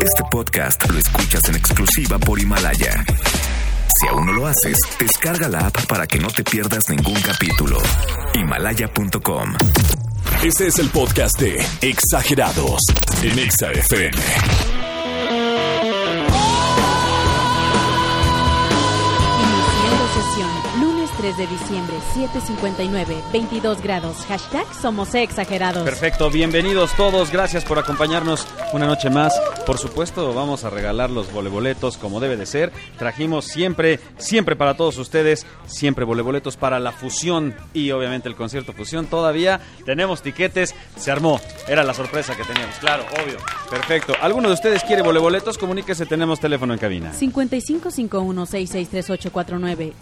Este podcast lo escuchas en exclusiva por Himalaya. Si aún no lo haces, descarga la app para que no te pierdas ningún capítulo. Himalaya.com. Este es el podcast de Exagerados en Exa. 3 de diciembre, 7.59, 22 grados. Hashtag somos exagerados. Perfecto, bienvenidos todos, gracias por acompañarnos una noche más. Por supuesto, vamos a regalar los voleboletos como debe de ser. Trajimos siempre, siempre para todos ustedes, siempre voleboletos para la fusión y obviamente el concierto fusión. Todavía tenemos tiquetes, se armó, era la sorpresa que teníamos, claro, obvio. Perfecto, ¿alguno de ustedes quiere voleboletos? Comuníquese, tenemos teléfono en cabina. 5551-663849,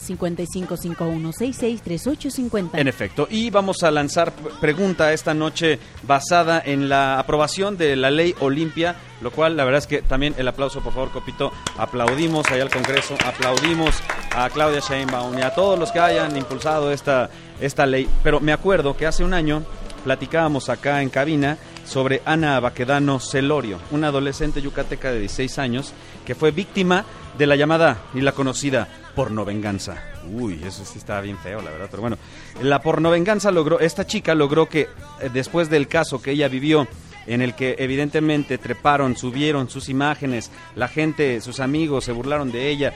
5551-663850. En efecto, y vamos a lanzar pregunta esta noche basada en la aprobación de la ley Olimpia, lo cual la verdad es que también el aplauso, por favor, Copito, aplaudimos allá al Congreso, aplaudimos a Claudia Sheinbaum y a todos los que hayan impulsado esta, esta ley. Pero me acuerdo que hace un año platicábamos acá en cabina sobre Ana Baquedano Celorio, una adolescente yucateca de 16 años que fue víctima de la llamada y la conocida pornovenganza. Uy, eso sí estaba bien feo, la verdad, pero bueno. La pornovenganza logró, esta chica logró que eh, después del caso que ella vivió, en el que evidentemente treparon, subieron sus imágenes, la gente, sus amigos se burlaron de ella,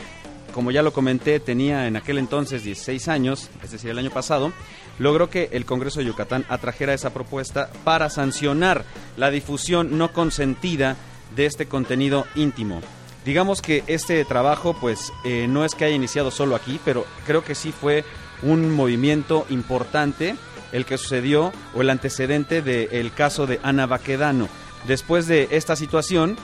como ya lo comenté, tenía en aquel entonces 16 años, es decir, el año pasado, logró que el Congreso de Yucatán atrajera esa propuesta para sancionar la difusión no consentida de este contenido íntimo. Digamos que este trabajo, pues, eh, no es que haya iniciado solo aquí, pero creo que sí fue un movimiento importante el que sucedió o el antecedente del caso de Ana Baquedano. Después de esta situación,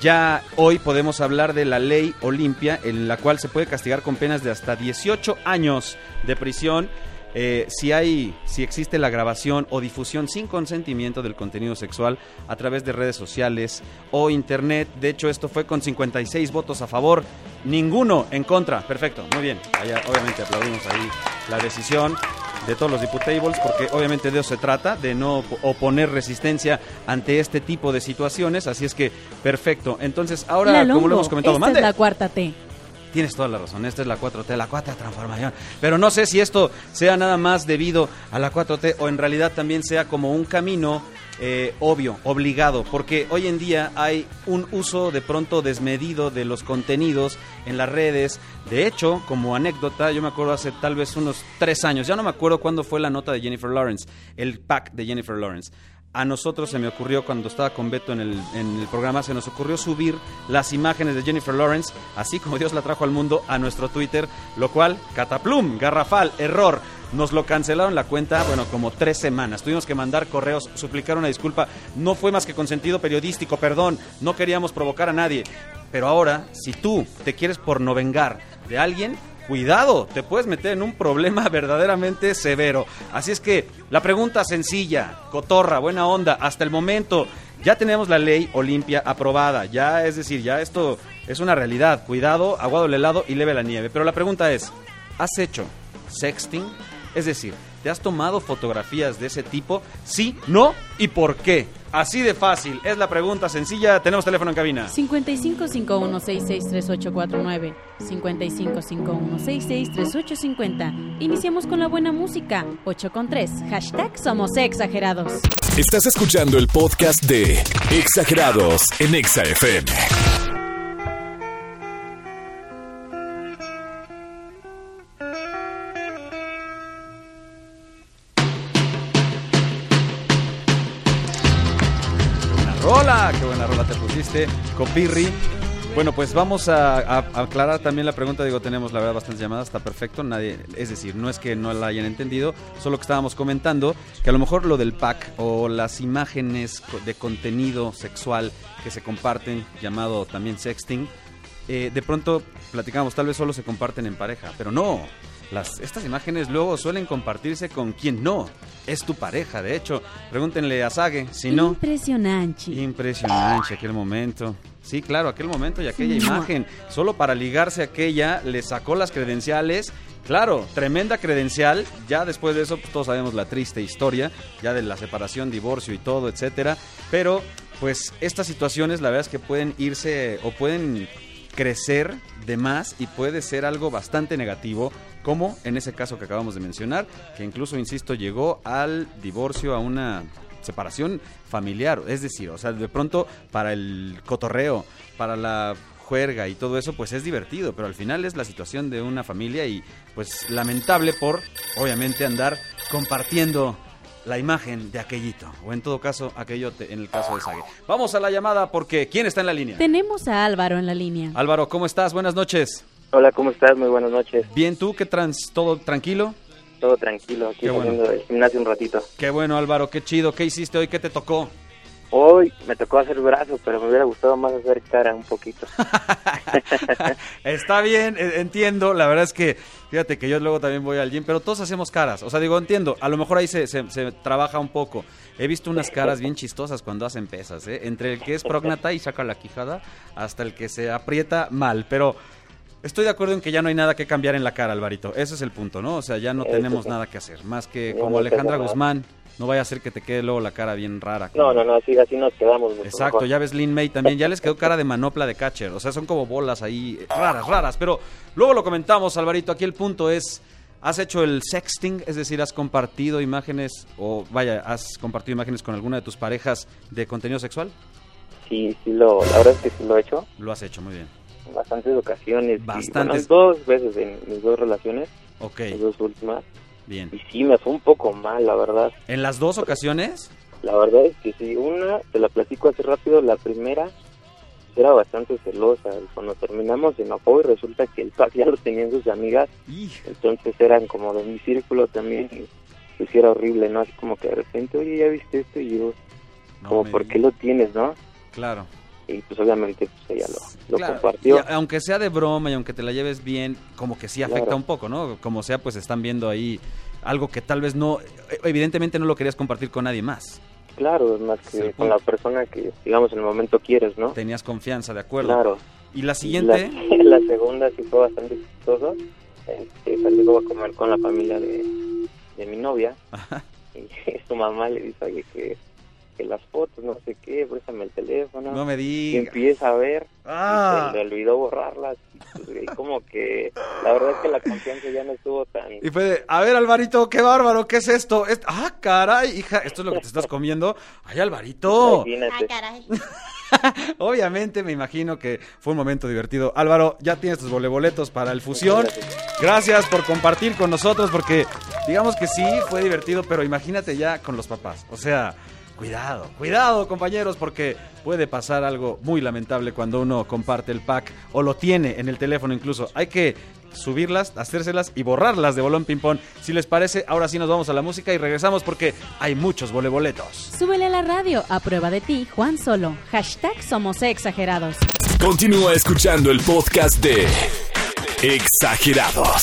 ya hoy podemos hablar de la ley Olimpia, en la cual se puede castigar con penas de hasta 18 años de prisión eh, si hay, si existe la grabación o difusión sin consentimiento del contenido sexual a través de redes sociales o internet. De hecho, esto fue con 56 votos a favor, ninguno en contra. Perfecto, muy bien. Allá, obviamente aplaudimos ahí la decisión de todos los diputables, porque obviamente de eso se trata, de no op- oponer resistencia ante este tipo de situaciones. Así es que, perfecto. Entonces, ahora, como lo hemos comentado, esta mande. es la cuarta T. Tienes toda la razón, esta es la 4T, la cuarta transformación. Pero no sé si esto sea nada más debido a la 4T o en realidad también sea como un camino eh, obvio, obligado, porque hoy en día hay un uso de pronto desmedido de los contenidos en las redes. De hecho, como anécdota, yo me acuerdo hace tal vez unos tres años, ya no me acuerdo cuándo fue la nota de Jennifer Lawrence, el pack de Jennifer Lawrence. A nosotros se me ocurrió cuando estaba con Beto en el, en el programa, se nos ocurrió subir las imágenes de Jennifer Lawrence, así como Dios la trajo al mundo, a nuestro Twitter, lo cual, cataplum, garrafal, error. Nos lo cancelaron la cuenta, bueno, como tres semanas. Tuvimos que mandar correos, suplicar una disculpa. No fue más que con sentido periodístico, perdón. No queríamos provocar a nadie. Pero ahora, si tú te quieres pornovengar de alguien, cuidado, te puedes meter en un problema verdaderamente severo. Así es que la pregunta sencilla, cotorra, buena onda, hasta el momento ya tenemos la ley Olimpia aprobada, ya es decir, ya esto es una realidad. Cuidado, aguado el helado y leve la nieve. Pero la pregunta es, ¿has hecho sexting? Es decir, ¿te has tomado fotografías de ese tipo? Sí, no y por qué. Así de fácil, es la pregunta sencilla. Tenemos teléfono en cabina. 5551663849, 5551663850. Iniciamos con la buena música. 8 con 3. Hashtag somos exagerados. Estás escuchando el podcast de Exagerados en Exa rola, qué buena rola te pusiste, Copirri. Bueno, pues vamos a, a- a aclarar también la pregunta. Digo, tenemos la verdad bastantes llamadas, está perfecto. Nadie, es decir, no es que no la hayan entendido, solo que estábamos comentando que a lo mejor lo del pack o las imágenes de contenido sexual que se comparten, llamado también sexting, eh, de pronto platicamos, tal vez solo se comparten en pareja, pero no. Las, estas imágenes luego suelen compartirse con quien no es tu pareja. De hecho, pregúntenle a Sage, si no... Impresionante. Impresionante aquel momento. Sí, claro, aquel momento y aquella imagen. Solo para ligarse a aquella, le sacó las credenciales. Claro, tremenda credencial. Ya después de eso, pues, todos sabemos la triste historia, ya de la separación, divorcio y todo, etcétera. Pero, pues, estas situaciones, la verdad es que pueden irse o pueden crecer de más y puede ser algo bastante negativo, como en ese caso que acabamos de mencionar, que incluso, insisto, llegó al divorcio, a una separación familiar, es decir, o sea, de pronto para el cotorreo, para la juerga y todo eso, pues es divertido, pero al final es la situación de una familia y pues lamentable por, obviamente, andar compartiendo la imagen de aquellito, o en todo caso, aquellote en el caso de Sague. Vamos a la llamada porque ¿quién está en la línea? Tenemos a Álvaro en la línea. Álvaro, ¿cómo estás? Buenas noches. Hola, ¿cómo estás? Muy buenas noches. Bien, ¿tú qué trans? ¿Todo tranquilo? Todo tranquilo, aquí bueno. saliendo del gimnasio un ratito. Qué bueno, Álvaro, qué chido. ¿Qué hiciste hoy? ¿Qué te tocó? Hoy me tocó hacer brazo, pero me hubiera gustado más hacer cara un poquito. Está bien, eh, entiendo. La verdad es que, fíjate que yo luego también voy al gym, pero todos hacemos caras. O sea, digo, entiendo. A lo mejor ahí se, se- se trabaja un poco. He visto unas caras bien chistosas cuando hacen pesas, ¿eh? Entre el que es prógnata y saca la quijada, hasta el que se aprieta mal. Pero estoy de acuerdo en que ya no hay nada que cambiar en la cara, Alvarito. Ese es el punto, ¿no? O sea, ya no tenemos nada que hacer. Más que como Alejandra. Guzmán. No vaya a ser que te quede luego la cara bien rara. No, no, no, así, así nos quedamos. Exacto, mejor. ya ves Lin May también, ya les quedó cara de manopla de catcher, o sea, son como bolas ahí eh, raras, raras, pero luego lo comentamos, Alvarito, aquí el punto es, ¿has hecho el sexting? Es decir, ¿has compartido imágenes o vaya, has compartido imágenes con alguna de tus parejas de contenido sexual? Sí, sí, lo, la verdad es que sí lo he hecho Lo has hecho, muy bien. En bastantes ocasiones. y, Bastantes. bueno, dos veces en mis dos relaciones, Ok, las dos últimas. bien. Y sí, me fue un poco mal, la verdad. ¿En las dos ocasiones? La verdad es que sí, una, te la platico así rápido, la primera era bastante celosa. y Cuando terminamos se enojó y resulta que el pack ya lo tenían sus amigas entonces eran como de mi círculo también y pues era horrible, ¿no? Así como que de repente, oye, ¿ya viste esto? Y yo, no como, ¿por qué lo tienes, no? Claro. Y pues obviamente pues ella lo, lo Claro, compartió. y aunque sea de broma y aunque te la lleves bien, como que sí afecta Claro. un poco, ¿no? Como sea, pues están viendo ahí algo que tal vez no, eh, evidentemente no lo querías compartir con nadie más. Claro, más Sí, que el con la persona que, digamos, en el momento quieres, ¿no? Tenías confianza, ¿de acuerdo? Claro. Y la siguiente, La, la segunda sí fue bastante chistoso. Este, salí a comer con la familia de, de mi novia y su mamá le dice, oye, que, que las fotos, no sé qué, préstame el teléfono. no me y digas. empieza a ver Ah, y se le olvidó borrarlas y, pues, como que la verdad es que la confianza ya no estuvo tan y fue de, a ver, Alvarito, qué bárbaro, ¿qué es esto? Es- ah, caray, hija, esto es lo que te estás comiendo. Ay, Alvarito. imagínate Obviamente me imagino que fue un momento divertido. Álvaro, ya tienes tus voleboletos para el fusión. Gracias por compartir con nosotros porque digamos que sí fue divertido, pero imagínate ya con los papás. O sea, cuidado, cuidado compañeros porque puede pasar algo muy lamentable cuando uno comparte el pack o lo tiene en el teléfono incluso. Hay que subirlas, hacérselas y borrarlas de bolón ping pong. Si les parece, ahora sí nos vamos a la música y regresamos porque hay muchos voleboletos. Súbele a la radio, a prueba de ti, Juan Solo. Hashtag Somos Exagerados. Continúa escuchando el podcast de Exagerados.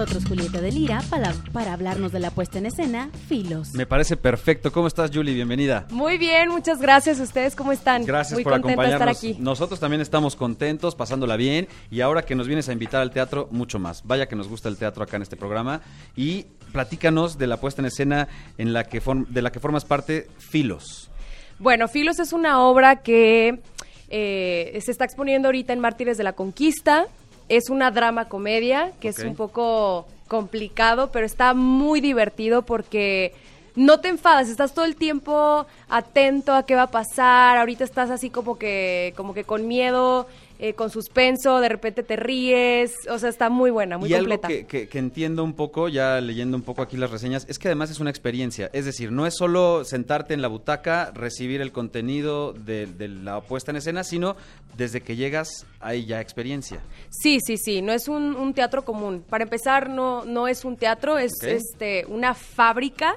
Nosotros Julieta de Lira para, para hablarnos de la puesta en escena Filos. Me parece perfecto. ¿Cómo estás, Julie? Bienvenida. Muy bien, muchas gracias. ¿Ustedes cómo están? Gracias Muy por de acompañarnos. estar aquí. Nosotros también estamos contentos, pasándola bien y ahora que nos vienes a invitar al teatro, mucho más. Vaya que nos gusta el teatro acá en este programa y platícanos de la puesta en escena en la que de la que formas parte, Filos. Bueno, Filos es una obra que eh, se está exponiendo ahorita en Mártires de la Conquista. Es una drama comedia que es un poco complicado, pero está muy divertido porque no te enfadas, estás todo el tiempo atento a qué va a pasar. Ahorita estás así como que, como que con miedo eh, con suspenso, de repente te ríes, o sea, está muy buena, muy y completa. algo que, que- que entiendo un poco, ya leyendo un poco aquí las reseñas, es que además es una experiencia. Es decir, no es solo sentarte en la butaca, recibir el contenido de, de la puesta en escena, sino desde que llegas hay ya experiencia. Sí, sí, sí, no es un, un teatro común. Para empezar, no, no es un teatro, es este una fábrica,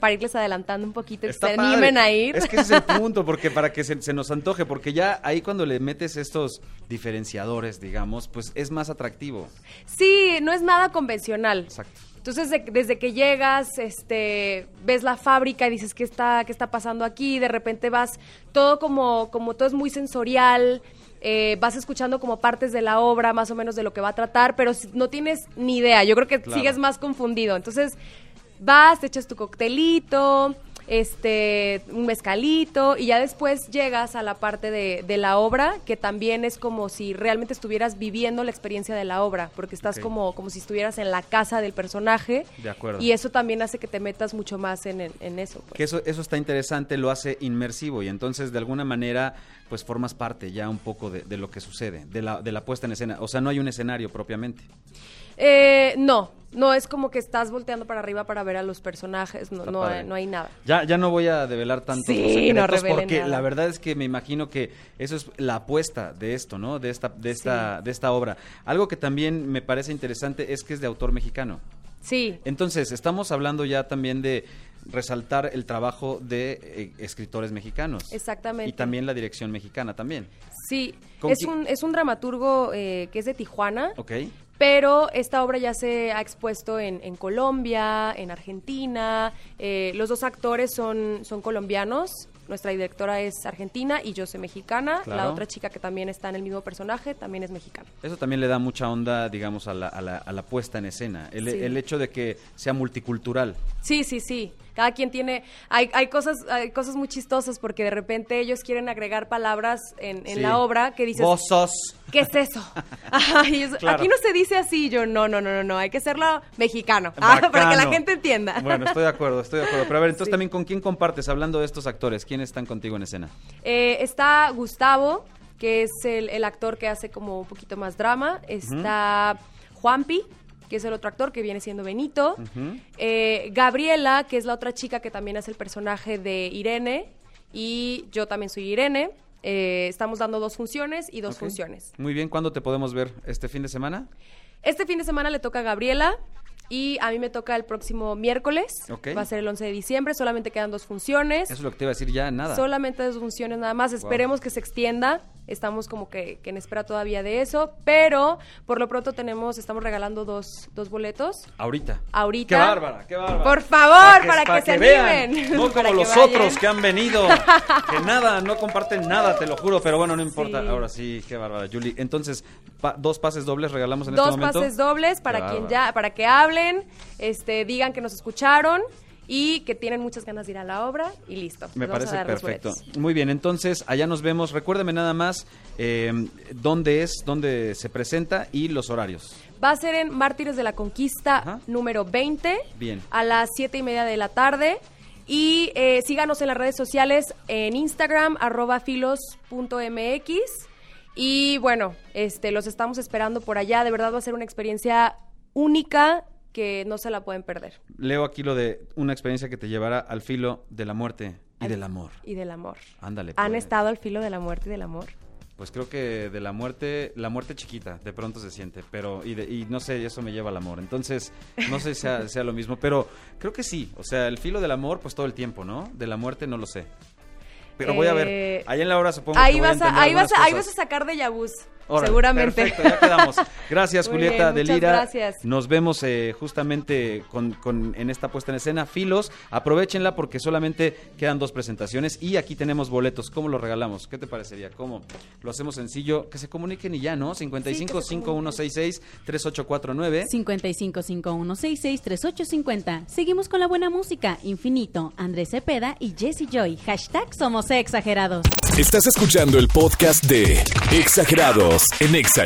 para irles adelantando un poquito, se padre. animen a ir. Es que ese es el punto, porque para que se, se nos antoje, porque ya ahí cuando le metes estos diferenciadores, digamos, pues es más atractivo. Sí, no es nada convencional. Exacto. Entonces, de- desde que llegas, este, ves la fábrica y dices, ¿qué está, qué está pasando aquí? De repente vas, todo como, como todo es muy sensorial, eh, vas escuchando como partes de la obra, más o menos de lo que va a tratar, pero no tienes ni idea. Yo creo que Claro. sigues más confundido. Entonces, vas, te echas tu coctelito, este, un mezcalito, y ya después llegas a la parte de, de la obra, que también es como si realmente estuvieras viviendo la experiencia de la obra, porque estás como, como si estuvieras en la casa del personaje. De acuerdo. Y eso también hace que te metas mucho más en, en- en eso. pues. Que eso, eso está interesante, lo hace inmersivo y entonces de alguna manera pues formas parte ya un poco de, de lo que sucede, de la, de la puesta en escena. O sea, no hay un escenario propiamente. Eh, no, no es como que estás volteando para arriba para ver a los personajes, no, no, hay, no hay nada. Ya, ya no voy a develar tantos Sí, secretos no porque nada. la verdad es que me imagino que eso es la apuesta de esto, ¿no? De esta, de esta, de esta obra. Algo que también me parece interesante es que es de autor mexicano. Sí, Entonces, estamos hablando ya también de resaltar el trabajo de eh, escritores mexicanos. Exactamente. Y también la dirección mexicana también. sí. ¿Con Es un, es un dramaturgo eh, que es de Tijuana. ¿Ok? Pero esta obra ya se ha expuesto en, en Colombia, en Argentina. eh, los dos actores son, son colombianos. Nuestra directora es argentina y yo soy mexicana. Claro. La otra chica que también está en el mismo personaje también es mexicana. Eso también le da mucha onda, digamos, a la, a la, a la puesta en escena. El, Sí. el hecho de que sea multicultural. Sí, sí, sí. Cada quien tiene, hay, hay cosas, hay cosas muy chistosas porque de repente ellos quieren agregar palabras en, en Sí. la obra que dices, Vos sos. ¿qué es eso? Ajá, y es- Claro. Aquí no se dice así, yo no, no, no, no, no, hay que hacerlo mexicano, Ah, para que la gente entienda. Bueno, estoy de acuerdo, estoy de acuerdo. Pero a ver, entonces Sí. también, ¿con quién compartes? Hablando de estos actores, ¿quiénes están contigo en escena? Eh, está Gustavo, que es el, el actor que hace como un poquito más drama. Está Juanpi, que es el otro actor que viene siendo Benito. Eh, Gabriela, que es la otra chica que también hace el personaje de Irene. Y yo también soy Irene. Eh, estamos dando dos funciones y dos funciones. Muy bien, ¿cuándo te podemos ver? ¿Este fin de semana? Este fin de semana le toca a Gabriela y a mí me toca el próximo miércoles. Va a ser el 11 de diciembre. Solamente quedan dos funciones. Eso es lo que te iba a decir ya, nada. Solamente dos funciones nada más. Esperemos que se extienda. Estamos como que, que en espera todavía de eso. Pero por lo pronto tenemos, estamos regalando dos, dos boletos. Ahorita. Ahorita. ¡Qué bárbara, qué bárbara! Por favor, para que, para se vean, animen. No como los vayan. otros que han venido, que nada, no comparten nada, te lo juro, pero bueno, no importa. Sí. Ahora sí, qué bárbara, Julie. Entonces, pa- dos pases dobles regalamos en Dos este momento. pases dobles para Qué quien bárbara. ya, para que este, digan que nos escucharon y que tienen muchas ganas de ir a la obra y listo. Me vamos parece perfecto. Muy bien, entonces allá nos vemos. Recuérdeme nada más eh, dónde es, dónde se presenta y los horarios. Va a ser en Mártires de la Conquista Ajá. número 20. Bien. A las 7 y media de la tarde. Y eh, síganos en las redes sociales en Instagram, arroba filos.mx. Y bueno, este, los estamos esperando por allá. De verdad va a ser una experiencia única que no se la pueden perder. Leo aquí lo de una experiencia que te llevará al filo de la muerte y Al- del amor. Y del amor. Ándale. ¿Han pues. estado al filo de la muerte y del amor? Pues creo que de la muerte, la muerte chiquita, de pronto se siente, pero y, de- y no sé, eso me lleva al amor. Entonces, no sé si sea, sea lo mismo, pero creo que sí. O sea, el filo del amor, pues todo el tiempo, ¿no? De la muerte no lo sé. Pero voy a ver. Eh, Ahí en la hora supongo Ahí que voy vas, a a, ahí, vas a, ahí vas a sacar de Yabús, Órale, seguramente. Perfecto, ya quedamos. Gracias, Muy Julieta bien, de Lira. gracias. Nos vemos eh, justamente con, con- en esta puesta en escena. Filos, aprovechenla porque solamente quedan dos presentaciones y aquí tenemos boletos. ¿Cómo los regalamos? ¿Qué te parecería? ¿Cómo? Lo hacemos sencillo. Que se comuniquen y ya, ¿no? 55 5166 3849. 5551663850. Seguimos con la buena música. Infinito, Andrés Cepeda y Jesse Joy. Hashtag Somos Exagerados. Estás escuchando el podcast de Exagerados en Exa.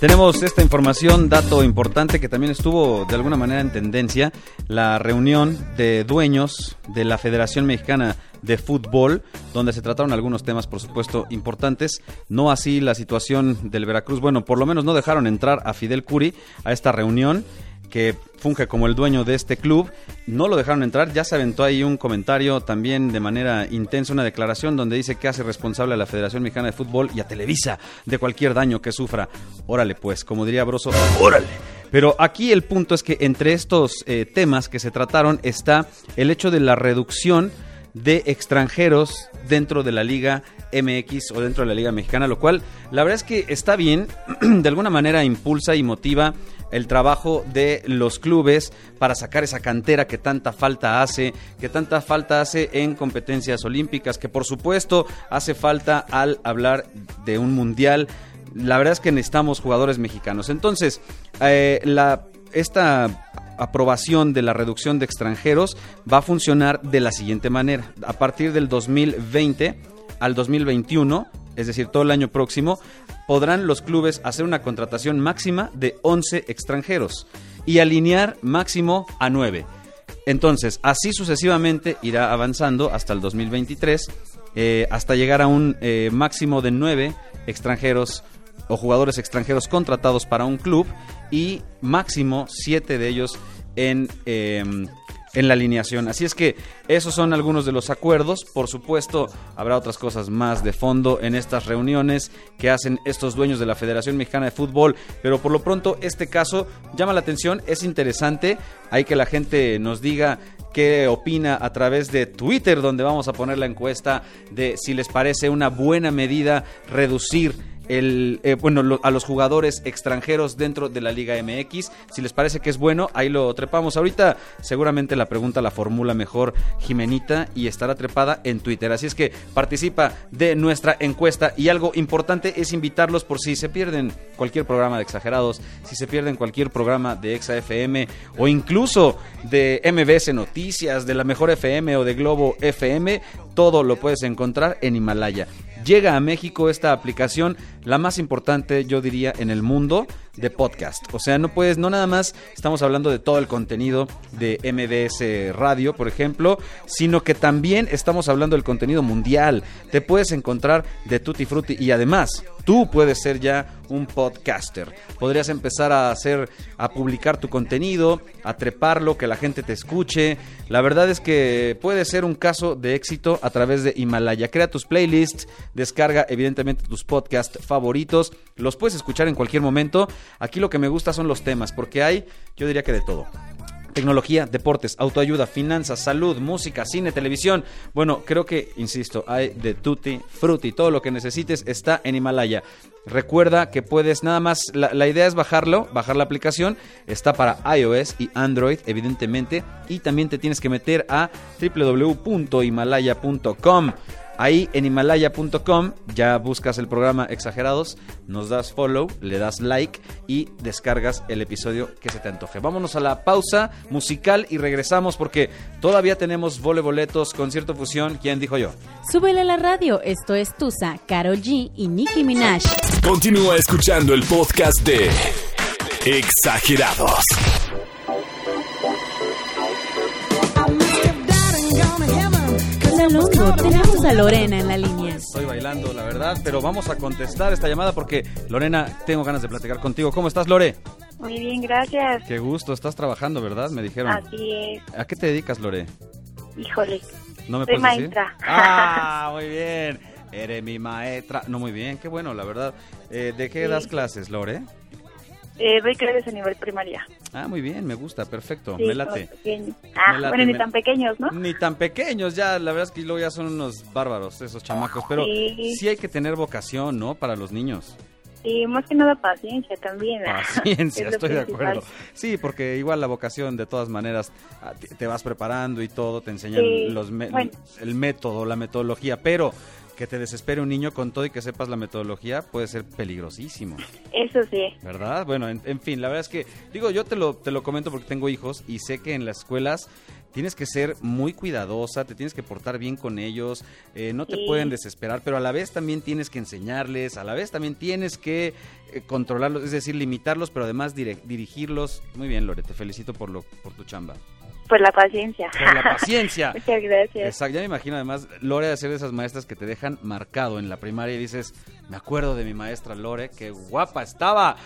Tenemos esta información, dato importante que también estuvo de alguna manera en tendencia, la reunión de dueños de la Federación Mexicana de Fútbol, donde se trataron algunos temas, por supuesto, importantes. No así la situación del Veracruz. Bueno, por lo menos no dejaron entrar a Fidel Curi a esta reunión que funge como el dueño de este club. No lo dejaron entrar, ya se aventó ahí un comentario también de manera intensa, una declaración donde dice que hace responsable a la Federación Mexicana de Fútbol y a Televisa de cualquier daño que sufra. Órale pues, como diría Broso, órale. Pero aquí el punto es que entre estos eh, temas que se trataron está el hecho de la reducción de extranjeros dentro de la Liga MX o dentro de la Liga Mexicana, lo cual la verdad es que está bien, de alguna manera impulsa y motiva el trabajo de los clubes para sacar esa cantera que tanta falta hace, que tanta falta hace en competencias olímpicas, que por supuesto hace falta al hablar de un mundial. La verdad es que necesitamos jugadores mexicanos. Entonces, eh, la, esta aprobación de la reducción de extranjeros va a funcionar de la siguiente manera. A partir del 2020 al 2021, es decir, todo el año próximo, podrán los clubes hacer una contratación máxima de 11 extranjeros y alinear máximo a 9. Entonces, así sucesivamente irá avanzando hasta el 2023, eh, hasta llegar a un eh, máximo de 9 extranjeros o jugadores extranjeros contratados para un club y máximo 7 de ellos en em, en la alineación. Así es que esos son algunos de los acuerdos. Por supuesto, habrá otras cosas más de fondo en estas reuniones que hacen estos dueños de la Federación Mexicana de Fútbol. Pero por lo pronto, este caso llama la atención, es interesante. Hay que la gente nos diga qué opina a través de Twitter, donde vamos a poner la encuesta de si les parece una buena medida reducir el, eh, bueno, a los jugadores extranjeros dentro de la Liga MX. Si les parece que es bueno, ahí lo trepamos. Ahorita seguramente la pregunta la formula mejor Jimenita y estará trepada en Twitter. Así es que participa de nuestra encuesta y algo importante es invitarlos por si se pierden cualquier programa de Exagerados, si se pierden cualquier programa de Exa FM o incluso de MBS Noticias, de la Mejor FM o de Globo FM, todo lo puedes encontrar en Himalaya llega a México esta aplicación, la más importante, yo diría, en el mundo de podcast. O sea, no puedes, no nada más estamos hablando de todo el contenido de MBS Radio, por ejemplo, sino que también estamos hablando del contenido mundial. Te puedes encontrar de Tutti Frutti y además tú puedes ser ya un podcaster. Podrías empezar a hacer, a publicar tu contenido, a treparlo, que la gente te escuche. La verdad es que puede ser un caso de éxito a través de Himalaya. Crea tus playlists, descarga evidentemente tus podcasts favoritos, los puedes escuchar en cualquier momento Aquí lo que me gusta son los temas, porque hay, yo diría que de todo. Tecnología, deportes, autoayuda, finanzas, salud, música, cine, televisión. Bueno, creo que, insisto, hay de tutti frutti. Todo lo que necesites está en Himalaya. Recuerda que puedes nada más, la, la, idea es bajarlo, bajar la aplicación. Está para iOS y Android, evidentemente. Y también te tienes que meter a www.himalaya.com. Ahí en himalaya.com ya buscas el programa Exagerados, nos das follow, le das like y descargas el episodio que se te antoje. Vámonos a la pausa musical y regresamos porque todavía tenemos voleboletos, concierto fusión. ¿Quién dijo yo? Súbele a la radio. Esto es Tusa, Carol G y Nicki Minaj. Continúa escuchando el podcast de Exagerados. Tenemos a Lorena en la línea. Estoy bailando, la verdad, pero vamos a contestar esta llamada porque, Lorena, tengo ganas de platicar contigo. ¿Cómo estás, Lore? Muy bien, gracias. Qué gusto, estás trabajando, ¿verdad? Me dijeron. Así es. ¿A qué te dedicas, Lore? Híjole. ¿No me Soy puedes maestra. decir? Ah, muy bien. Eres mi maestra. No, muy bien, qué bueno, la verdad. Eh, ¿De qué Sí. das clases, Lore? Eh, doy clases a nivel primaria. Ah, muy bien, me gusta, perfecto, Sí, me late. Ah, Me late, bueno, ni me- tan pequeños, ¿no? Ni tan pequeños ya, la verdad es que luego ya son unos bárbaros esos chamacos, pero Sí. sí hay que tener vocación, ¿no? Para los niños. Y más que nada paciencia también. Paciencia, Es estoy de acuerdo. Sí, porque igual la vocación, de todas maneras, ah, te- te vas preparando y todo, te enseñan Sí, los me- bueno. el método, la metodología, pero que te desespere un niño con todo y que sepas la metodología puede ser peligrosísimo, Eso sí. ¿verdad? Bueno, en, en fin, la verdad es que, digo, yo te lo, te lo comento porque tengo hijos y sé que en las escuelas tienes que ser muy cuidadosa, te tienes que portar bien con ellos, eh, no te Sí. pueden desesperar, pero a la vez también tienes que enseñarles, a la vez también tienes que eh, controlarlos, es decir, limitarlos, pero además dirigirlos. Muy bien, Lore, te felicito por, lo, por tu chamba. Por la paciencia. Por la paciencia. Muchas gracias. Exacto, ya me imagino además Lore de ser de esas maestras que te dejan marcado en la primaria y dices, me acuerdo de mi maestra Lore, qué guapa estaba.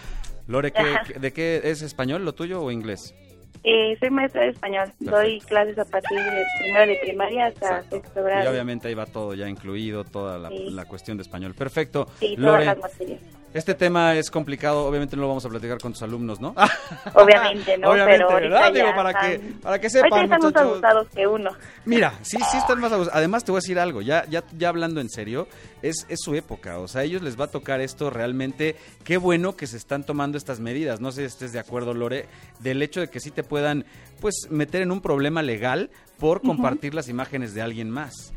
Lore, ¿qué- Ajá. qué- ¿de qué es español lo tuyo o inglés? Eh, soy maestra de español. Doy clases a partir de primero de primaria hasta sexto Y grado. obviamente ahí va todo ya incluido, toda la, Sí. la cuestión de español. Perfecto. Sí, todas Lore, las materias. Este tema es complicado, obviamente no lo vamos a platicar con tus alumnos, ¿no? Obviamente, ¿no? Obviamente, Pero para que, para que sepan, están más muchachos. abusados que uno. Mira, sí, sí están más abusados. Además, te voy a decir algo, ya, ya, ya hablando en serio, es, es su época. O sea, a ellos les va a tocar esto realmente. Qué bueno que se están tomando estas medidas. No sé si estés de acuerdo, Lore, del hecho de que sí te puedan, pues, meter en un problema legal por compartir las imágenes de alguien más.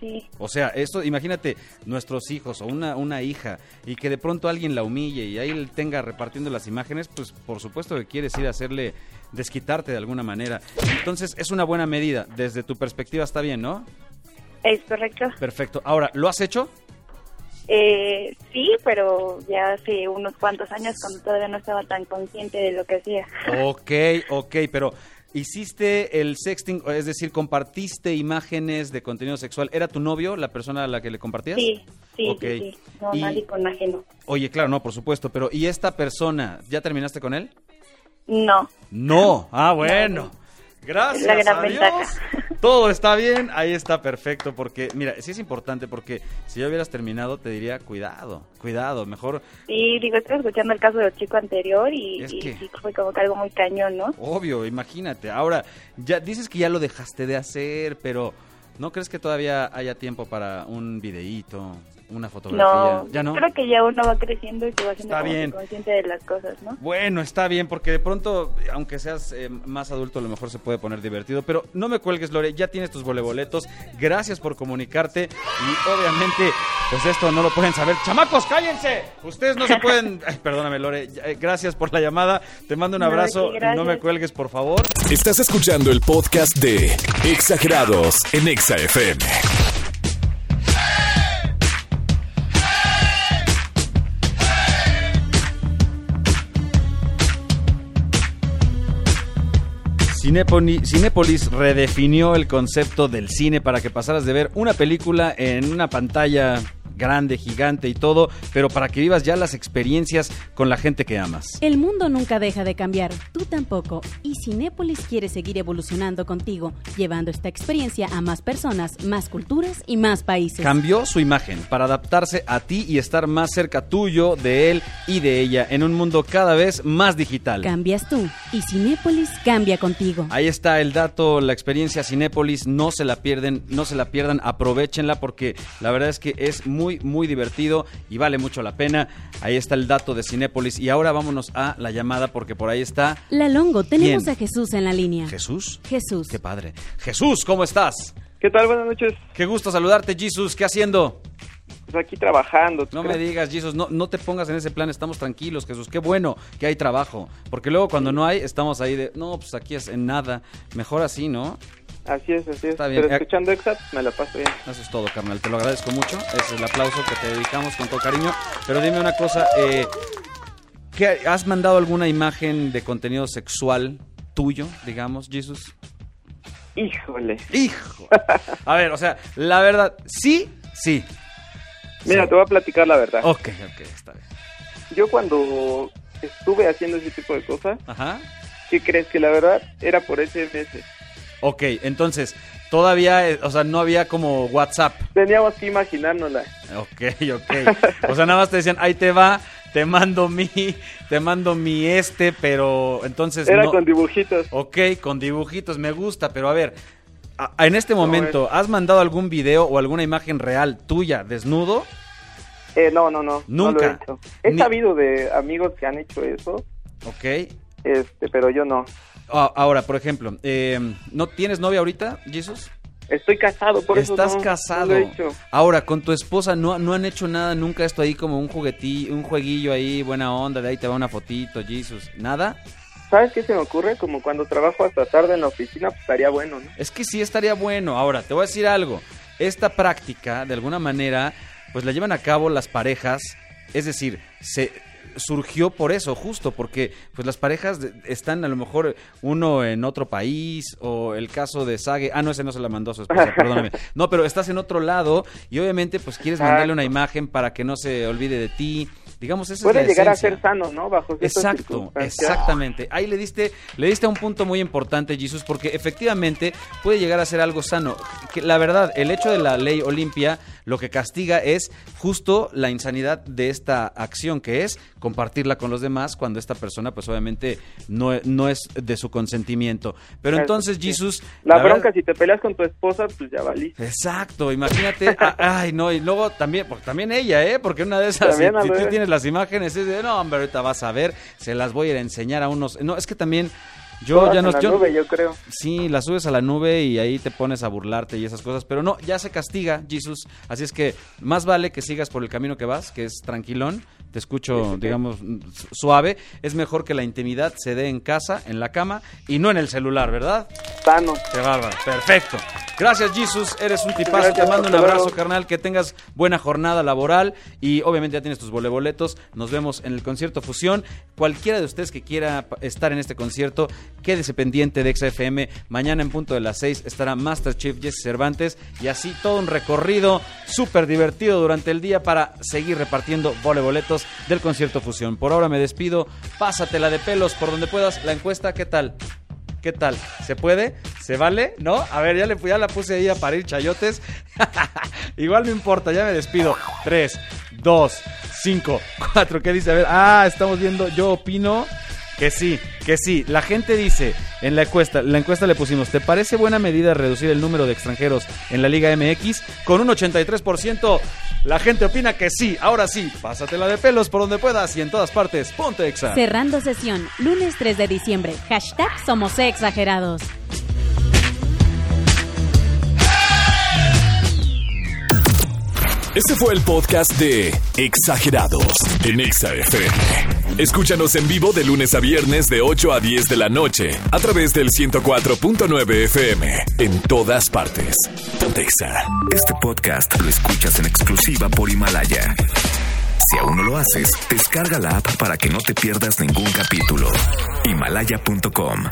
Sí. O sea, esto, imagínate, nuestros hijos o una, una hija y que de pronto alguien la humille y ahí él tenga repartiendo las imágenes, pues por supuesto que quieres ir a hacerle desquitarte de alguna manera. Entonces, es una buena medida. Desde tu perspectiva está bien, ¿no? Es correcto. Perfecto. Ahora, ¿lo has hecho? Eh, sí, pero ya hace unos cuantos años cuando todavía no estaba tan consciente de lo que hacía. Ok, ok, pero hiciste el sexting, es decir, compartiste imágenes de contenido sexual. ¿Era tu novio la persona a la que le compartías? Sí, sí, Ok. sí, sí. No, Y- nadie con ajeno. Oye, claro, no, por supuesto, pero ¿y esta persona, ya terminaste con él? No. No. Ah, bueno. Gracias. La gran a Dios. Todo está bien, ahí está perfecto, porque mira, sí es importante porque si ya hubieras terminado te diría cuidado, cuidado, mejor, Sí, digo, estoy escuchando el caso del chico anterior y, Es y que- sí fue como que algo muy cañón, ¿no? obvio, imagínate. Ahora, ya dices que ya lo dejaste de hacer, pero ¿no crees que todavía haya tiempo para un videíto, una fotografía? No, ya no. creo que ya uno va creciendo y se va haciendo Está bien. consciente de las cosas, ¿no? Bueno, está bien, porque de pronto, aunque seas eh, más adulto, a lo mejor se puede poner divertido. Pero no me cuelgues, Lore, ya tienes tus voleboletos. Gracias por comunicarte. Y obviamente, pues esto no lo pueden saber. ¡Chamacos, cállense! Ustedes no se pueden. Ay, perdóname, Lore. eh, Gracias por la llamada. Te mando un No, abrazo. no me cuelgues, por favor. Estás escuchando el podcast de Exagerados en Exa FM. Cineponi- Cinépolis redefinió el concepto del cine para que pasaras de ver una película en una pantalla grande, gigante y todo, pero para que vivas ya las experiencias con la gente que amas. El mundo nunca deja de cambiar, tú tampoco, y Cinépolis quiere seguir evolucionando contigo, llevando esta experiencia a más personas, más culturas y más países. Cambió su imagen para adaptarse a ti y estar más cerca tuyo, de él y de ella, en un mundo cada vez más digital. Cambias tú, y Cinépolis cambia contigo. Ahí está el dato, la experiencia Cinépolis, no se la pierden, no se la pierdan, aprovechenla porque la verdad es que es muy, muy divertido y vale mucho la pena. Ahí está el dato de Cinépolis y ahora vámonos a la llamada porque por ahí está La Longo, tenemos ¿Quién? a Jesús en la línea. Jesús. Jesús. Qué padre. Jesús, ¿cómo estás? ¿Qué tal? Buenas noches. Qué gusto saludarte, Jesús. ¿Qué haciendo? Pues aquí trabajando. ¿tú No me digas, Jesús, no, no te pongas en ese plan, estamos tranquilos, Jesús. Qué bueno que hay trabajo. Porque luego cuando no hay, estamos ahí de, no, pues aquí es en nada. Mejor así, ¿no? Así es, así es. Está bien. Pero Eh, escuchando Exat me la paso bien. Eso es todo, carnal. Te lo agradezco mucho. Es el aplauso que te dedicamos con todo cariño. Pero dime una cosa, eh, ¿qué- ¿has mandado alguna imagen de contenido sexual tuyo, digamos, Jesús? Híjole. Hijo. A ver, o sea, la verdad, sí, sí. Mira, Sí. te voy a platicar la verdad. Ok, ok, está bien. Yo cuando estuve haciendo ese tipo de cosas, Ajá. ¿qué crees? Que la verdad era por SMS. Ok, entonces, todavía, eh, o sea, no había como WhatsApp. Teníamos que imaginárnosla. Ok, ok. O sea, nada más te decían, ahí te va, te mando mi, te mando mi este, pero entonces Era no. con dibujitos. Ok, con dibujitos, me gusta, pero a ver, a- en este momento, ¿has mandado algún video o alguna imagen real tuya desnudo? Eh, no, no, no. no lo Nunca. he hecho. He Ni- sabido de amigos que han hecho eso, Ok. este, pero yo no. A- Ahora, por ejemplo, eh, ¿no tienes novia ahorita, Jesus? Estoy casado, por eso Estás no, casado. no lo he hecho. Ahora, con tu esposa no, no han hecho nada nunca esto ahí como un juguetillo, un jueguillo ahí, buena onda, de ahí te va una fotito, Jesus. ¿Nada? ¿sabes qué se me ocurre? Como cuando trabajo hasta tarde en la oficina, pues estaría bueno, ¿no? Es que sí estaría bueno. Ahora, te voy a decir algo. Esta práctica, de alguna manera, pues la llevan a cabo las parejas. Es decir, se surgió por eso, justo porque pues las parejas están a lo mejor uno en otro país o el caso de Sage, ah no, ese no se la mandó a su esposa, perdóname. No, pero estás en otro lado y obviamente pues quieres mandarle una imagen para que no se olvide de ti. Digamos, esa Puede es la llegar a ser sano, ¿no? Bajo Exacto, exactamente. Ahí le diste, le diste un punto muy importante, Jesús, porque efectivamente puede llegar a ser algo sano. Que la verdad, el hecho de la ley Olimpia lo que castiga es justo la insanidad de esta acción, que es compartirla con los demás cuando esta persona, pues obviamente no, no es de su consentimiento. Pero entonces, sí. Jesús, La, verdad- bronca, si te peleas con tu esposa, pues ya valiste. Exacto, imagínate, ay no, y luego también, porque también ella, ¿eh? Porque una de esas, si, si tú ver. Las imágenes, es de, no, hombre, ahorita vas a ver, se las voy a enseñar a unos, no, es que también, yo Todas ya en no, la yo, nube, yo creo. sí, las subes a la nube y ahí te pones a burlarte y esas cosas, pero no, ya se castiga, Jesús, así es que más vale que sigas por el camino que vas, que es tranquilón, te escucho, digamos, su- suave, es mejor que la intimidad se dé en casa, en la cama y no en el celular, ¿verdad? Sano. Qué bárbaro. Perfecto. Gracias, Jesus. Eres un tipazo. Gracias, Te mando un abrazo, luego. carnal. Que tengas buena jornada laboral. Y obviamente ya tienes tus voleboletos. Nos vemos en el concierto Fusión. Cualquiera de ustedes que quiera estar en este concierto, quédese pendiente de XFM. Mañana en punto de las 6 estará Master Chief Jesse Cervantes. Y así todo un recorrido súper divertido durante el día para seguir repartiendo voleboletos del concierto Fusión. Por ahora me despido. Pásatela de pelos por donde puedas. La encuesta, ¿qué tal? ¿Qué tal? ¿Se puede? ¿Se vale? ¿No? A ver, ya, le, ya la puse ahí a parir chayotes. Igual no importa, ya me despido. 3, 2, 5, 4. ¿Qué dice? A ver, ah, estamos viendo. Yo opino que sí, que sí. La gente dice en la encuesta, la encuesta le pusimos, ¿te parece buena medida reducir el número de extranjeros en la Liga MX? Con un 83%, la gente opina que sí. Ahora sí, pásatela de pelos por donde puedas y en todas partes. Ponte exa. Cerrando sesión, lunes 3 de diciembre. Hashtag Somos Exagerados. Este fue el podcast de Exagerados en Exa FM. Escúchanos en vivo de lunes a viernes de 8 a 10 de la noche a través del 104.9 FM en todas partes. Ponte Exa. Este podcast lo escuchas en exclusiva por Himalaya. Si aún no lo haces, descarga la app para que no te pierdas ningún capítulo. Himalaya.com